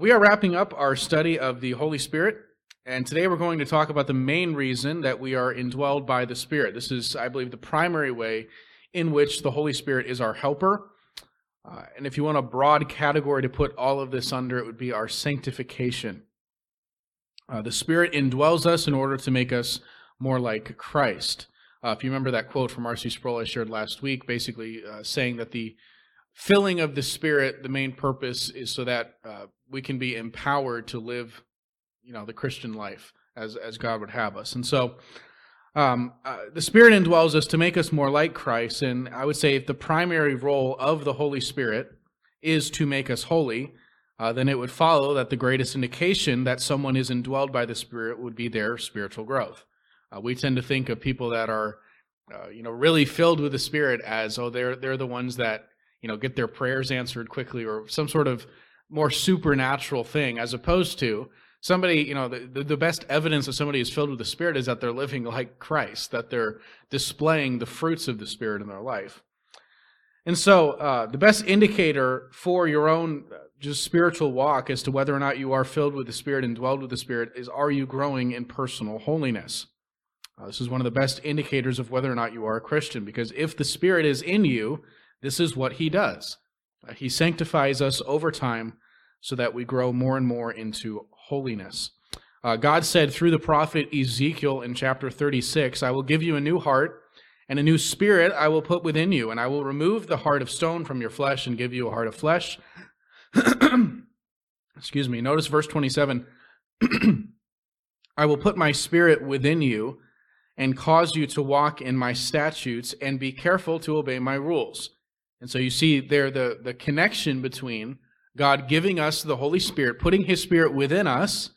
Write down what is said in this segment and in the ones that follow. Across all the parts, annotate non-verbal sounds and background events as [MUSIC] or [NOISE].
We are wrapping up our study of the Holy Spirit, and today we're going to talk about the main reason that we are indwelled by the Spirit. This is, I believe, the primary way in which the Holy Spirit is our helper. Uh, and if you want a broad category to put all of this under, it would be our sanctification. Uh, the Spirit indwells us in order to make us more like Christ. Uh, if you remember that quote from R.C. Sproul I shared last week, basically uh, saying that the filling of the Spirit, the main purpose is so that uh, we can be empowered to live, you know, the Christian life as as God would have us. And so, um, uh, the Spirit indwells us to make us more like Christ. And I would say if the primary role of the Holy Spirit is to make us holy, uh, then it would follow that the greatest indication that someone is indwelled by the Spirit would be their spiritual growth. Uh, we tend to think of people that are, uh, you know, really filled with the Spirit as oh they're they're the ones that you know get their prayers answered quickly or some sort of more supernatural thing as opposed to somebody you know the, the best evidence that somebody is filled with the spirit is that they're living like christ that they're displaying the fruits of the spirit in their life. And so uh, the best indicator for your own uh, just spiritual walk as to whether or not you are filled with the spirit and dwelled with the spirit is are you growing in personal holiness? Uh, this is one of the best indicators of whether or not you are a christian because if the spirit is in you this is what he does. Uh, he sanctifies us over time so that we grow more and more into holiness. Uh, God said through the prophet Ezekiel in chapter 36, I will give you a new heart, and a new spirit I will put within you, and I will remove the heart of stone from your flesh and give you a heart of flesh. [CLEARS THROAT] Excuse me. Notice verse 27 [CLEARS THROAT] I will put my spirit within you and cause you to walk in my statutes and be careful to obey my rules. And so you see there the, the connection between God giving us the Holy Spirit, putting His Spirit within us,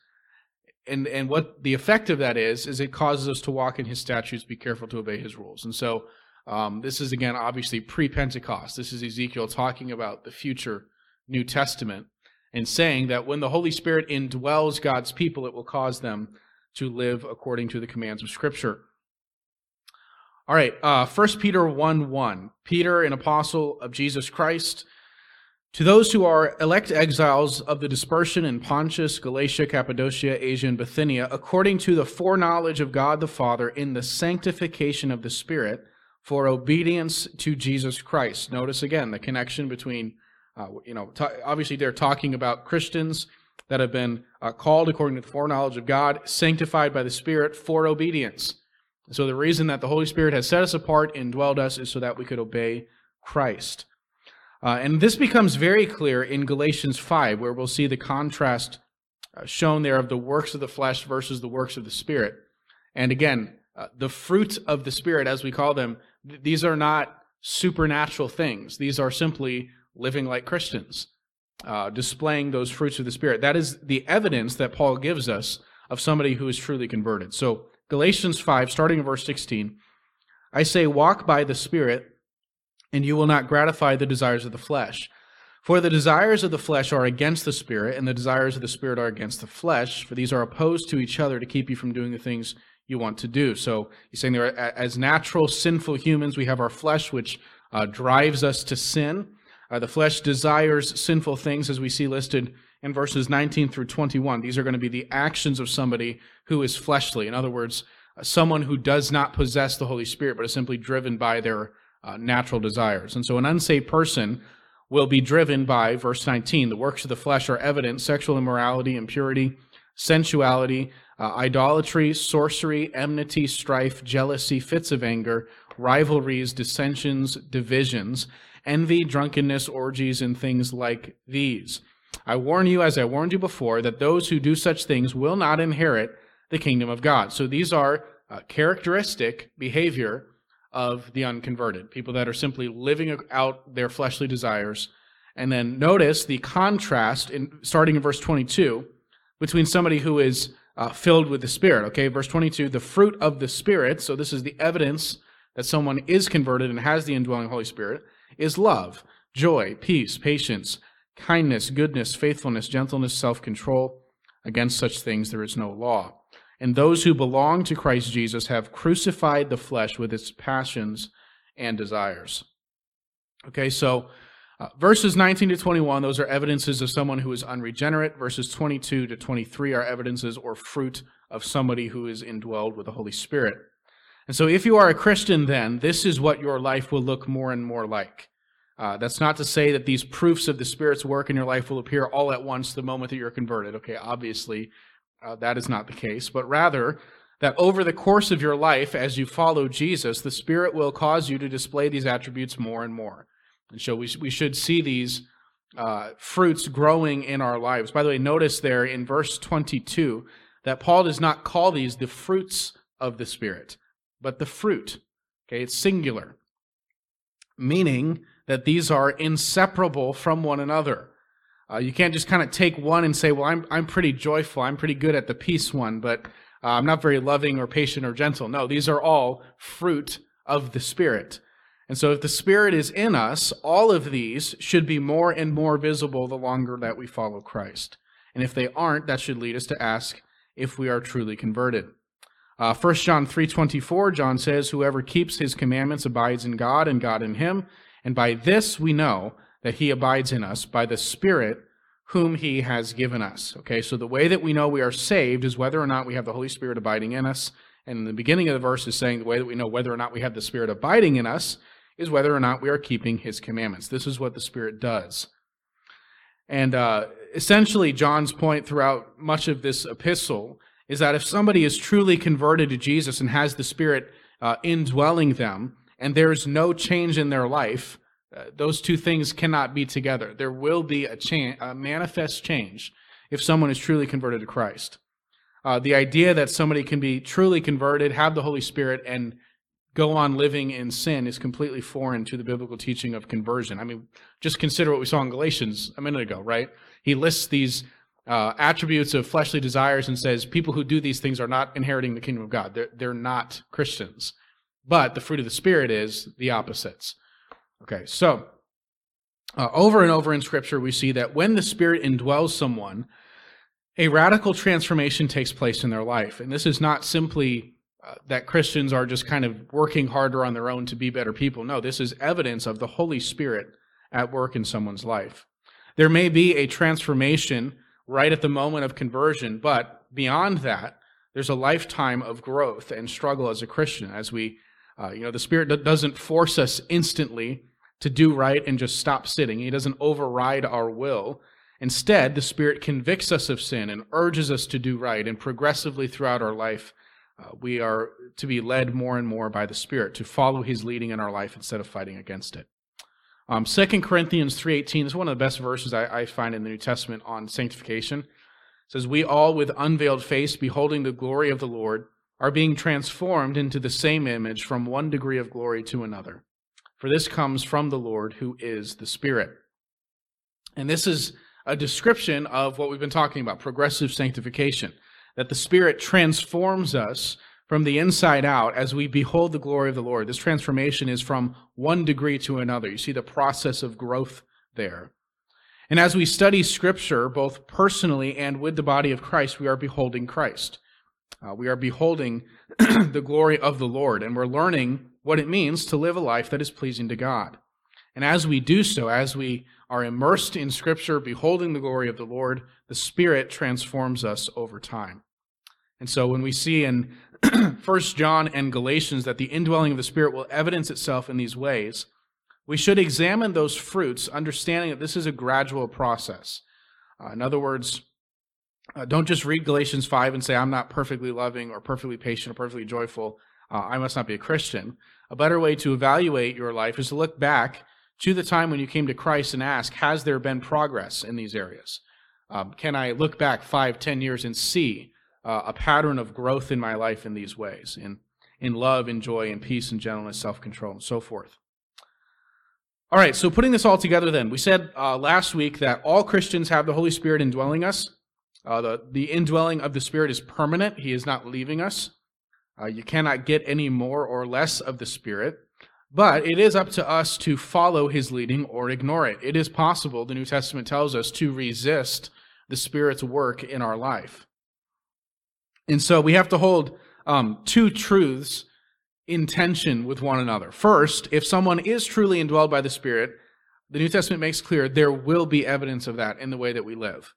and, and what the effect of that is, is it causes us to walk in His statutes, be careful to obey His rules. And so um, this is, again, obviously pre Pentecost. This is Ezekiel talking about the future New Testament and saying that when the Holy Spirit indwells God's people, it will cause them to live according to the commands of Scripture. All right, uh, 1 Peter 1 1. Peter, an apostle of Jesus Christ, to those who are elect exiles of the dispersion in Pontus, Galatia, Cappadocia, Asia, and Bithynia, according to the foreknowledge of God the Father in the sanctification of the Spirit, for obedience to Jesus Christ. Notice again the connection between, uh, you know, t- obviously they're talking about Christians that have been uh, called according to the foreknowledge of God, sanctified by the Spirit for obedience. So the reason that the Holy Spirit has set us apart and dwelled us is so that we could obey Christ. Uh, and this becomes very clear in Galatians 5, where we'll see the contrast uh, shown there of the works of the flesh versus the works of the Spirit. And again, uh, the fruits of the Spirit, as we call them, th- these are not supernatural things. These are simply living like Christians, uh, displaying those fruits of the Spirit. That is the evidence that Paul gives us of somebody who is truly converted. So Galatians 5, starting in verse 16, I say, Walk by the Spirit, and you will not gratify the desires of the flesh. For the desires of the flesh are against the Spirit, and the desires of the Spirit are against the flesh, for these are opposed to each other to keep you from doing the things you want to do. So he's saying there, as natural, sinful humans, we have our flesh, which uh, drives us to sin. Uh, the flesh desires sinful things, as we see listed in verses 19 through 21. These are going to be the actions of somebody who is fleshly. In other words, someone who does not possess the Holy Spirit, but is simply driven by their uh, natural desires. And so an unsaved person will be driven by, verse 19, the works of the flesh are evident sexual immorality, impurity, sensuality, uh, idolatry, sorcery, enmity, strife, jealousy, fits of anger, rivalries, dissensions, divisions, envy, drunkenness, orgies, and things like these I warn you, as I warned you before, that those who do such things will not inherit the kingdom of God. So these are uh, characteristic behavior of the unconverted, people that are simply living out their fleshly desires. And then notice the contrast, in, starting in verse 22, between somebody who is uh, filled with the Spirit. Okay, verse 22, the fruit of the Spirit, so this is the evidence that someone is converted and has the indwelling Holy Spirit, is love, joy, peace, patience kindness, goodness, faithfulness, gentleness, self control. Against such things there is no law. And those who belong to Christ Jesus have crucified the flesh with its passions and desires. Okay, so Uh, verses 19 to 21, those are evidences of someone who is unregenerate. Verses 22 to 23 are evidences or fruit of somebody who is indwelled with the Holy Spirit. And so, if you are a Christian, then this is what your life will look more and more like. Uh, that's not to say that these proofs of the Spirit's work in your life will appear all at once the moment that you're converted. Okay, obviously, uh, that is not the case, but rather that over the course of your life, as you follow Jesus, the Spirit will cause you to display these attributes more and more. And so we, we should see these uh, fruits growing in our lives. By the way, notice there in verse 22 that Paul does not call these the fruits of the Spirit, but the fruit. Okay, it's singular, meaning that these are inseparable from one another. Uh, you can't just kind of take one and say, well, I'm, I'm pretty joyful, I'm pretty good at the peace one, but uh, I'm not very loving or patient or gentle. No, these are all fruit of the Spirit. And so if the Spirit is in us, all of these should be more and more visible the longer that we follow Christ. And if they aren't, that should lead us to ask if we are truly converted. Uh, 1 John 3.24, John says, Whoever keeps his commandments abides in God and God in him. And by this we know that he abides in us, by the Spirit whom he has given us. Okay, so the way that we know we are saved is whether or not we have the Holy Spirit abiding in us. And the beginning of the verse is saying the way that we know whether or not we have the Spirit abiding in us is whether or not we are keeping his commandments. This is what the Spirit does. And uh, essentially, John's point throughout much of this epistle is that if somebody is truly converted to Jesus and has the Spirit uh, indwelling them, and there's no change in their life, uh, those two things cannot be together. There will be a, cha- a manifest change if someone is truly converted to Christ. Uh, the idea that somebody can be truly converted, have the Holy Spirit, and go on living in sin is completely foreign to the biblical teaching of conversion. I mean, just consider what we saw in Galatians a minute ago, right? He lists these uh, attributes of fleshly desires and says people who do these things are not inheriting the kingdom of God. They're, they're not Christians. But the fruit of the Spirit is the opposites. Okay, so uh, over and over in Scripture, we see that when the Spirit indwells someone, a radical transformation takes place in their life. And this is not simply uh, that Christians are just kind of working harder on their own to be better people. No, this is evidence of the Holy Spirit at work in someone's life. There may be a transformation right at the moment of conversion, but beyond that, there's a lifetime of growth and struggle as a Christian as we uh, you know, the Spirit doesn't force us instantly to do right and just stop sitting. He doesn't override our will. Instead, the Spirit convicts us of sin and urges us to do right. And progressively throughout our life, uh, we are to be led more and more by the Spirit to follow His leading in our life instead of fighting against it. Um, 2 Corinthians 3.18 is one of the best verses I, I find in the New Testament on sanctification. It says, We all with unveiled face, beholding the glory of the Lord, are being transformed into the same image from one degree of glory to another. For this comes from the Lord who is the Spirit. And this is a description of what we've been talking about progressive sanctification, that the Spirit transforms us from the inside out as we behold the glory of the Lord. This transformation is from one degree to another. You see the process of growth there. And as we study Scripture, both personally and with the body of Christ, we are beholding Christ. Uh, we are beholding [CLEARS THROAT] the glory of the Lord, and we're learning what it means to live a life that is pleasing to God. And as we do so, as we are immersed in Scripture, beholding the glory of the Lord, the Spirit transforms us over time. And so when we see in [CLEARS THROAT] 1 John and Galatians that the indwelling of the Spirit will evidence itself in these ways, we should examine those fruits, understanding that this is a gradual process. Uh, in other words, uh, don't just read Galatians 5 and say, I'm not perfectly loving or perfectly patient or perfectly joyful. Uh, I must not be a Christian. A better way to evaluate your life is to look back to the time when you came to Christ and ask, Has there been progress in these areas? Um, can I look back five, ten years and see uh, a pattern of growth in my life in these ways, in, in love, in joy, in peace, and gentleness, self control, and so forth? All right, so putting this all together then, we said uh, last week that all Christians have the Holy Spirit indwelling us. Uh, the, the indwelling of the Spirit is permanent, He is not leaving us. Uh, you cannot get any more or less of the Spirit. But it is up to us to follow His leading or ignore it. It is possible, the New Testament tells us, to resist the Spirit's work in our life. And so we have to hold um, two truths in tension with one another. First, if someone is truly indwelled by the Spirit, the New Testament makes clear there will be evidence of that in the way that we live.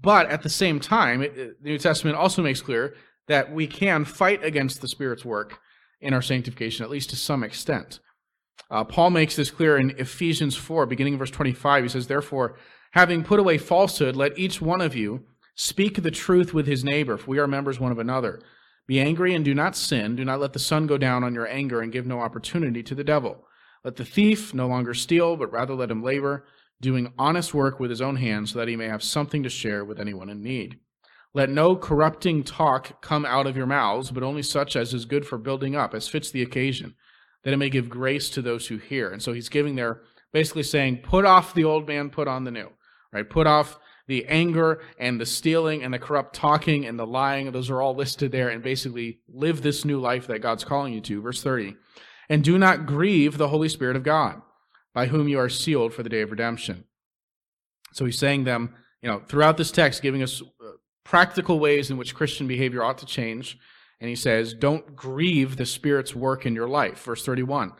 But at the same time, it, the New Testament also makes clear that we can fight against the Spirit's work in our sanctification, at least to some extent. Uh, Paul makes this clear in Ephesians 4, beginning verse 25. He says, Therefore, having put away falsehood, let each one of you speak the truth with his neighbor, for we are members one of another. Be angry and do not sin. Do not let the sun go down on your anger and give no opportunity to the devil. Let the thief no longer steal, but rather let him labor, doing honest work with his own hands, so that he may have something to share with anyone in need. Let no corrupting talk come out of your mouths, but only such as is good for building up, as fits the occasion, that it may give grace to those who hear. And so he's giving there, basically saying, put off the old man, put on the new. Right? Put off the anger and the stealing and the corrupt talking and the lying. Those are all listed there. And basically live this new life that God's calling you to. Verse 30. And do not grieve the Holy Spirit of God, by whom you are sealed for the day of redemption. So he's saying them, you know, throughout this text, giving us practical ways in which Christian behavior ought to change. And he says, Don't grieve the Spirit's work in your life. Verse 31.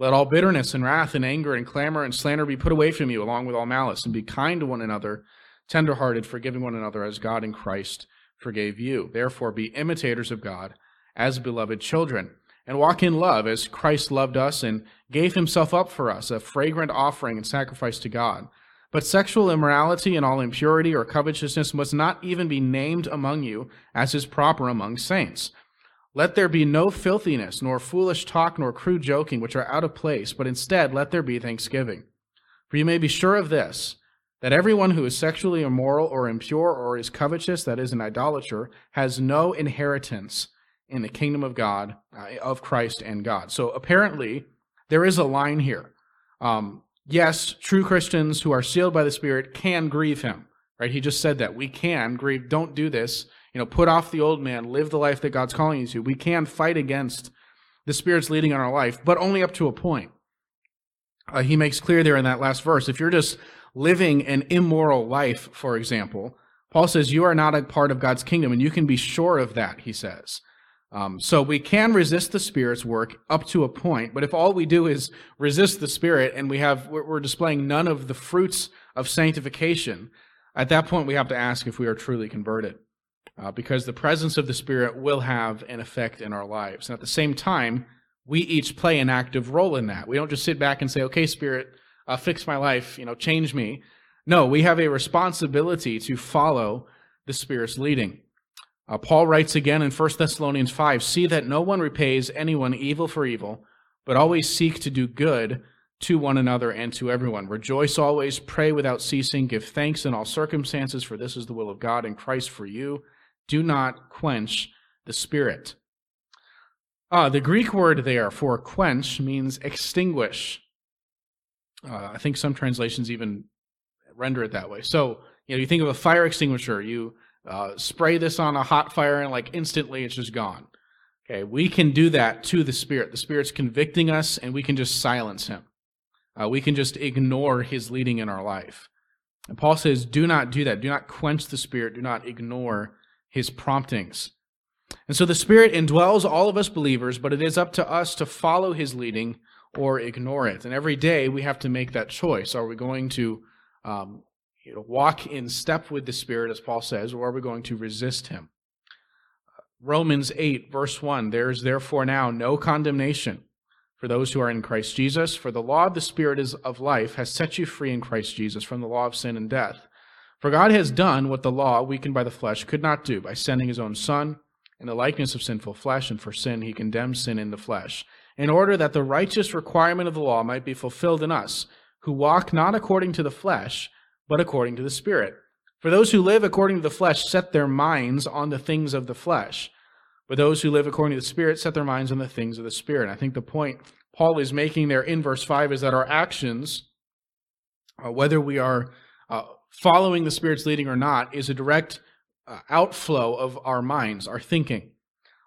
Let all bitterness and wrath and anger and clamor and slander be put away from you, along with all malice, and be kind to one another, tenderhearted, forgiving one another, as God in Christ forgave you. Therefore, be imitators of God as beloved children, and walk in love as Christ loved us and gave himself up for us, a fragrant offering and sacrifice to God. But sexual immorality and all impurity or covetousness must not even be named among you, as is proper among saints. Let there be no filthiness, nor foolish talk, nor crude joking, which are out of place, but instead let there be thanksgiving. For you may be sure of this, that everyone who is sexually immoral or impure or is covetous, that is, an idolater, has no inheritance in the kingdom of God, uh, of Christ and God. So apparently, there is a line here. Um, yes, true Christians who are sealed by the Spirit can grieve him. Right? He just said that. We can grieve. Don't do this. You know, put off the old man, live the life that God's calling you to. We can fight against the Spirit's leading in our life, but only up to a point. Uh, he makes clear there in that last verse. If you're just living an immoral life, for example, Paul says you are not a part of God's kingdom, and you can be sure of that, he says. Um, so we can resist the Spirit's work up to a point, but if all we do is resist the Spirit and we have we're displaying none of the fruits of sanctification, at that point we have to ask if we are truly converted, uh, because the presence of the Spirit will have an effect in our lives, and at the same time we each play an active role in that. We don't just sit back and say, "Okay, Spirit, uh, fix my life, you know, change me." No, we have a responsibility to follow the Spirit's leading. Uh, Paul writes again in 1 Thessalonians 5 See that no one repays anyone evil for evil, but always seek to do good to one another and to everyone. Rejoice always, pray without ceasing, give thanks in all circumstances, for this is the will of God in Christ for you. Do not quench the Spirit. Uh, the Greek word there for quench means extinguish. Uh, I think some translations even render it that way. So, you know, you think of a fire extinguisher, you uh, spray this on a hot fire and like instantly it's just gone. Okay, we can do that to the Spirit. The Spirit's convicting us and we can just silence him. Uh, we can just ignore his leading in our life. And Paul says, do not do that. Do not quench the Spirit. Do not ignore his promptings. And so the Spirit indwells all of us believers, but it is up to us to follow his leading or ignore it. And every day we have to make that choice. Are we going to um, you know, walk in step with the Spirit, as Paul says, or are we going to resist him? Romans 8, verse 1 There is therefore now no condemnation for those who are in Christ Jesus, for the law of the Spirit is of life has set you free in Christ Jesus from the law of sin and death. For God has done what the law, weakened by the flesh, could not do by sending his own Son in the likeness of sinful flesh, and for sin he condemned sin in the flesh, in order that the righteous requirement of the law might be fulfilled in us, who walk not according to the flesh, but according to the Spirit. For those who live according to the flesh set their minds on the things of the flesh, but those who live according to the Spirit set their minds on the things of the Spirit. I think the point Paul is making there in verse 5 is that our actions, uh, whether we are uh, following the Spirit's leading or not, is a direct uh, outflow of our minds, our thinking.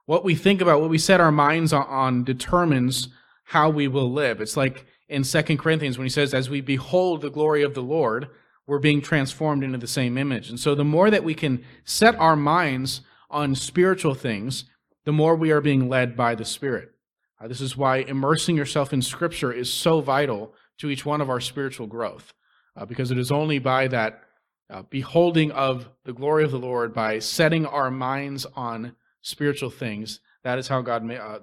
What we think about, what we set our minds on, on determines how we will live. It's like in Second Corinthians when he says, As we behold the glory of the Lord, we're being transformed into the same image. And so the more that we can set our minds on spiritual things, the more we are being led by the Spirit. Uh, this is why immersing yourself in Scripture is so vital to each one of our spiritual growth. Uh, because it is only by that uh, beholding of the glory of the Lord, by setting our minds on spiritual things, that is how God uh,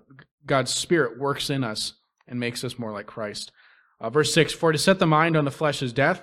God's Spirit works in us and makes us more like Christ. Uh, verse 6 For to set the mind on the flesh is death,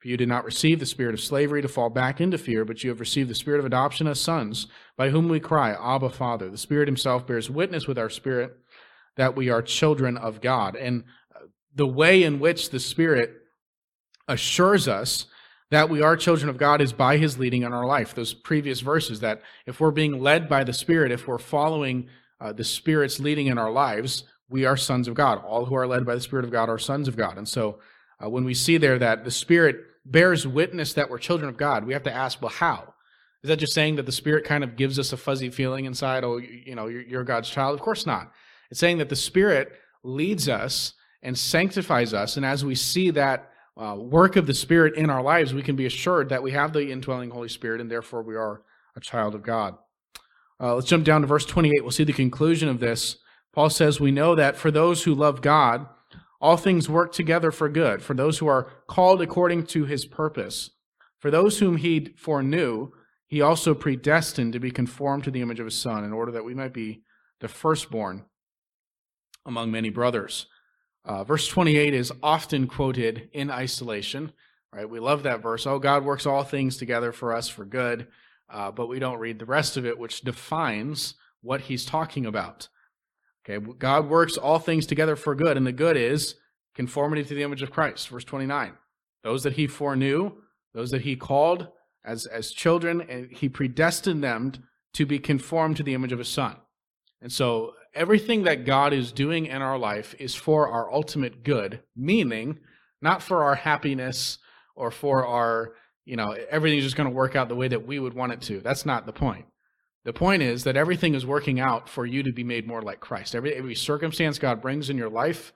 For you did not receive the spirit of slavery to fall back into fear, but you have received the spirit of adoption as sons, by whom we cry, Abba, Father. The Spirit Himself bears witness with our spirit that we are children of God. And the way in which the Spirit assures us that we are children of God is by His leading in our life. Those previous verses that if we're being led by the Spirit, if we're following uh, the Spirit's leading in our lives, we are sons of God. All who are led by the Spirit of God are sons of God. And so uh, when we see there that the Spirit bears witness that we're children of God, we have to ask, well, how? Is that just saying that the Spirit kind of gives us a fuzzy feeling inside, oh, you know, you're, you're God's child? Of course not. It's saying that the Spirit leads us and sanctifies us. And as we see that uh, work of the Spirit in our lives, we can be assured that we have the indwelling Holy Spirit and therefore we are a child of God. Uh, let's jump down to verse 28. We'll see the conclusion of this. Paul says, We know that for those who love God, all things work together for good, for those who are called according to his purpose. For those whom he foreknew, he also predestined to be conformed to the image of his Son, in order that we might be the firstborn among many brothers. Uh, verse 28 is often quoted in isolation. Right? We love that verse. Oh, God works all things together for us for good, uh, but we don't read the rest of it, which defines what he's talking about. Okay, God works all things together for good, and the good is conformity to the image of Christ. Verse 29. Those that he foreknew, those that he called as, as children, and he predestined them to be conformed to the image of his son. And so everything that God is doing in our life is for our ultimate good, meaning not for our happiness or for our, you know, everything's just going to work out the way that we would want it to. That's not the point. The point is that everything is working out for you to be made more like Christ. Every, every circumstance God brings in your life,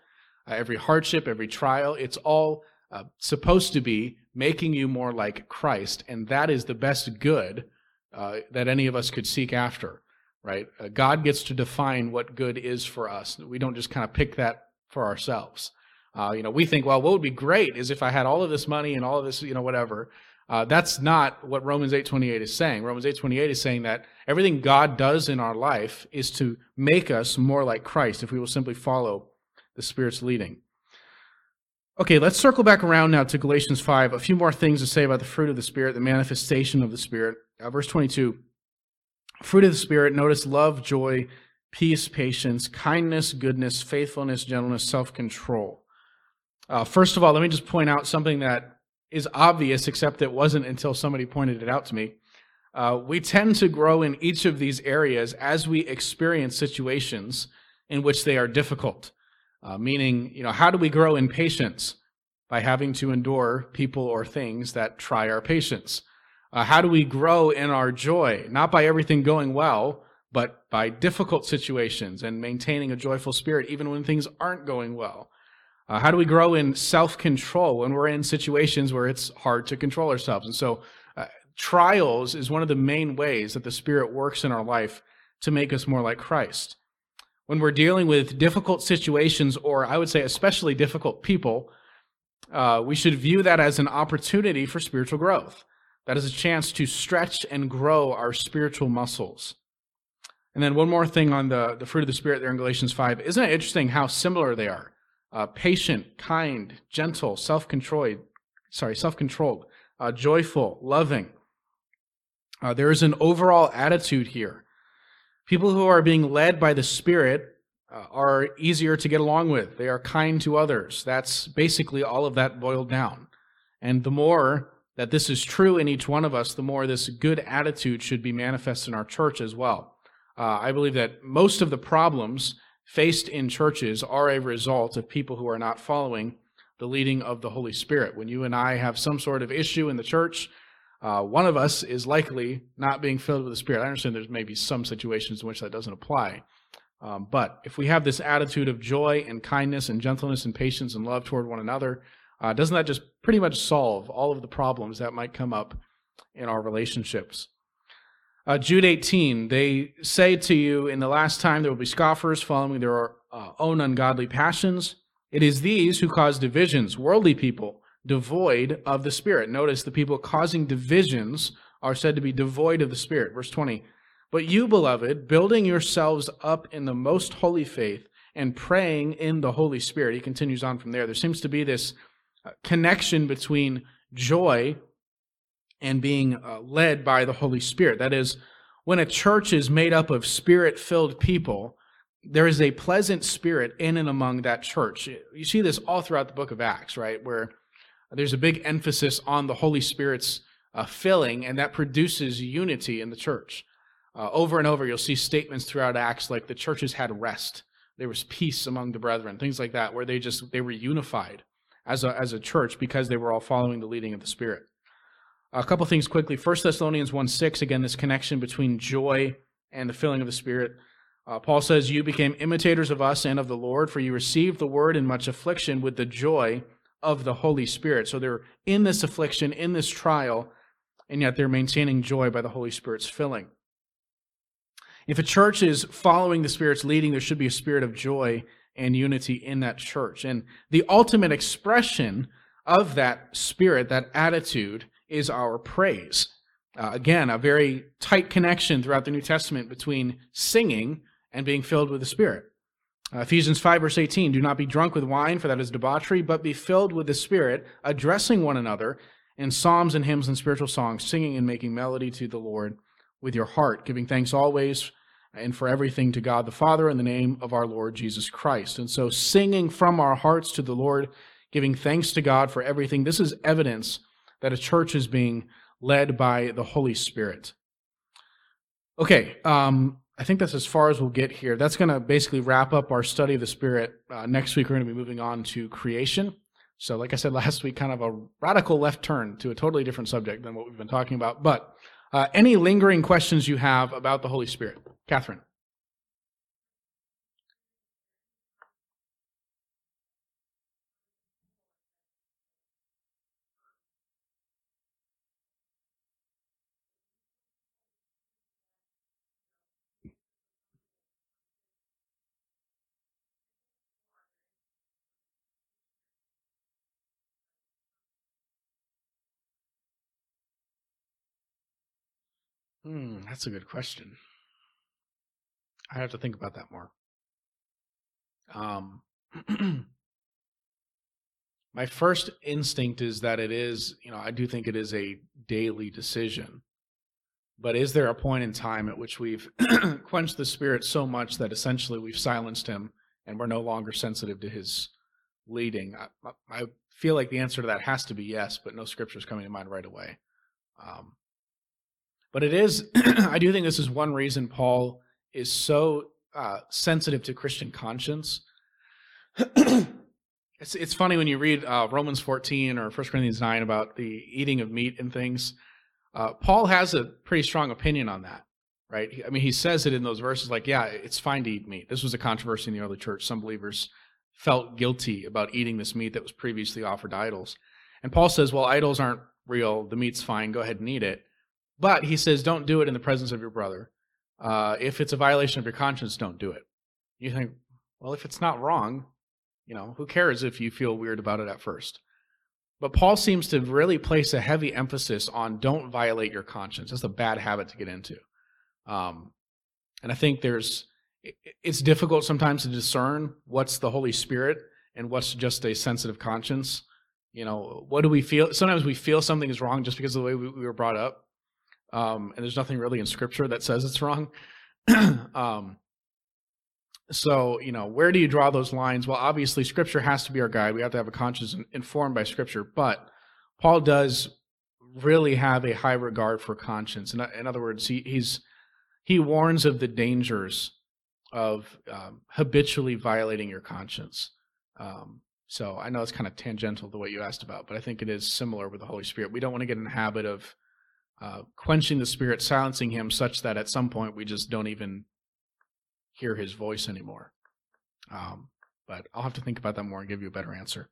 uh, every hardship, every trial, it's all uh, supposed to be making you more like Christ. And that is the best good uh, that any of us could seek after, right? Uh, God gets to define what good is for us. We don't just kind of pick that for ourselves. Uh, you know, we think, well, what would be great is if I had all of this money and all of this, you know, whatever. Uh, that's not what Romans 8:28 is saying. Romans 8:28 is saying that everything God does in our life is to make us more like Christ if we will simply follow the Spirit's leading. Okay, let's circle back around now to Galatians 5. A few more things to say about the fruit of the Spirit, the manifestation of the Spirit. Uh, verse 22. Fruit of the Spirit, notice love, joy, peace, patience, kindness, goodness, faithfulness, gentleness, self control. Uh, first of all, let me just point out something that is obvious, except it wasn't until somebody pointed it out to me. Uh, we tend to grow in each of these areas as we experience situations in which they are difficult. Uh, meaning, you know, how do we grow in patience? By having to endure people or things that try our patience. Uh, how do we grow in our joy? Not by everything going well, but by difficult situations and maintaining a joyful spirit even when things aren't going well. Uh, how do we grow in self control when we're in situations where it's hard to control ourselves? And so, uh, trials is one of the main ways that the Spirit works in our life to make us more like Christ. When we're dealing with difficult situations, or I would say especially difficult people, uh, we should view that as an opportunity for spiritual growth. That is a chance to stretch and grow our spiritual muscles. And then one more thing on the, the fruit of the Spirit there in Galatians 5. Isn't it interesting how similar they are? Uh, patient, kind, gentle, self-controlled, sorry, self-controlled, uh, joyful, loving. Uh, there is an overall attitude here. People who are being led by the Spirit uh, are easier to get along with. They are kind to others. That's basically all of that boiled down. And the more that this is true in each one of us, the more this good attitude should be manifest in our church as well. Uh, I believe that most of the problems faced in churches are a result of people who are not following the leading of the Holy Spirit. When you and I have some sort of issue in the church, uh, one of us is likely not being filled with the Spirit. I understand there's maybe some situations in which that doesn't apply. Um, but if we have this attitude of joy and kindness and gentleness and patience and love toward one another, uh, doesn't that just pretty much solve all of the problems that might come up in our relationships? Uh, Jude 18, they say to you, in the last time there will be scoffers following their uh, own ungodly passions. It is these who cause divisions, worldly people, devoid of the Spirit. Notice the people causing divisions are said to be devoid of the Spirit. Verse 20. But you, beloved, building yourselves up in the most holy faith and praying in the Holy Spirit. He continues on from there. There seems to be this uh, connection between joy and being uh, led by the Holy Spirit. That is, when a church is made up of spirit filled people, there is a pleasant spirit in and among that church. You see this all throughout the book of Acts, right? Where there's a big emphasis on the Holy Spirit's uh, filling, and that produces unity in the church. Uh, over and over, you'll see statements throughout Acts like the churches had rest, there was peace among the brethren, things like that, where they just they were unified as a as a church because they were all following the leading of the Spirit. A couple things quickly. 1 Thessalonians 1 6, again, this connection between joy and the filling of the Spirit. Uh, Paul says, You became imitators of us and of the Lord, for you received the word in much affliction with the joy of the Holy Spirit. So they're in this affliction, in this trial, and yet they're maintaining joy by the Holy Spirit's filling. If a church is following the Spirit's leading, there should be a spirit of joy and unity in that church. And the ultimate expression of that spirit, that attitude, is our praise. Uh, again, a very tight connection throughout the New Testament between singing and being filled with the Spirit. Uh, Ephesians 5, verse 18 Do not be drunk with wine, for that is debauchery, but be filled with the Spirit, addressing one another in psalms and hymns and spiritual songs, singing and making melody to the Lord with your heart, giving thanks always and for everything to God the Father in the name of our Lord Jesus Christ. And so, singing from our hearts to the Lord, giving thanks to God for everything, this is evidence that a church is being led by the Holy Spirit. Okay, um, I think that's as far as we'll get here. That's going to basically wrap up our study of the Spirit. Uh, next week, we're going to be moving on to creation. So, like I said [LAUGHS] last week, kind of a radical left turn to a totally different subject than what we've been talking about. But uh, any lingering questions you have about the Holy Spirit? Catherine. Hmm, that's a good question. I have to think about that more. Um, [CLEARS THROAT] my first instinct is that it is, you know, I do think it is a daily decision. But is there a point in time at which we've [CLEARS THROAT] quenched the spirit so much that essentially we've silenced him and we're no longer sensitive to his leading? I, I feel like the answer to that has to be yes, but no scripture is coming to mind right away. Um, but it is, [CLEARS THROAT] I do think this is one reason Paul is so uh, sensitive to Christian conscience. [CLEARS THROAT] it's it's funny when you read uh, Romans 14 or 1 Corinthians 9 about the eating of meat and things. Uh, Paul has a pretty strong opinion on that, right? I mean, he says it in those verses like, yeah, it's fine to eat meat. This was a controversy in the early church. Some believers felt guilty about eating this meat that was previously offered to idols. And Paul says, well, idols aren't real. The meat's fine. Go ahead and eat it. But he says, don't do it in the presence of your brother. Uh, if it's a violation of your conscience, don't do it. You think, well, if it's not wrong, you know, who cares if you feel weird about it at first? But Paul seems to really place a heavy emphasis on don't violate your conscience. That's a bad habit to get into. Um, and I think there's, it's difficult sometimes to discern what's the Holy Spirit and what's just a sensitive conscience. You know, what do we feel? Sometimes we feel something is wrong just because of the way we, we were brought up. Um, and there's nothing really in Scripture that says it's wrong. [CLEARS THROAT] um, so, you know, where do you draw those lines? Well, obviously, Scripture has to be our guide. We have to have a conscience informed by Scripture, but Paul does really have a high regard for conscience. In, in other words, he, he's he warns of the dangers of um, habitually violating your conscience. Um, so I know it's kind of tangential to what you asked about, but I think it is similar with the Holy Spirit. We don't want to get in the habit of uh, quenching the Spirit, silencing Him, such that at some point we just don't even hear His voice anymore. Um, but I'll have to think about that more and give you a better answer.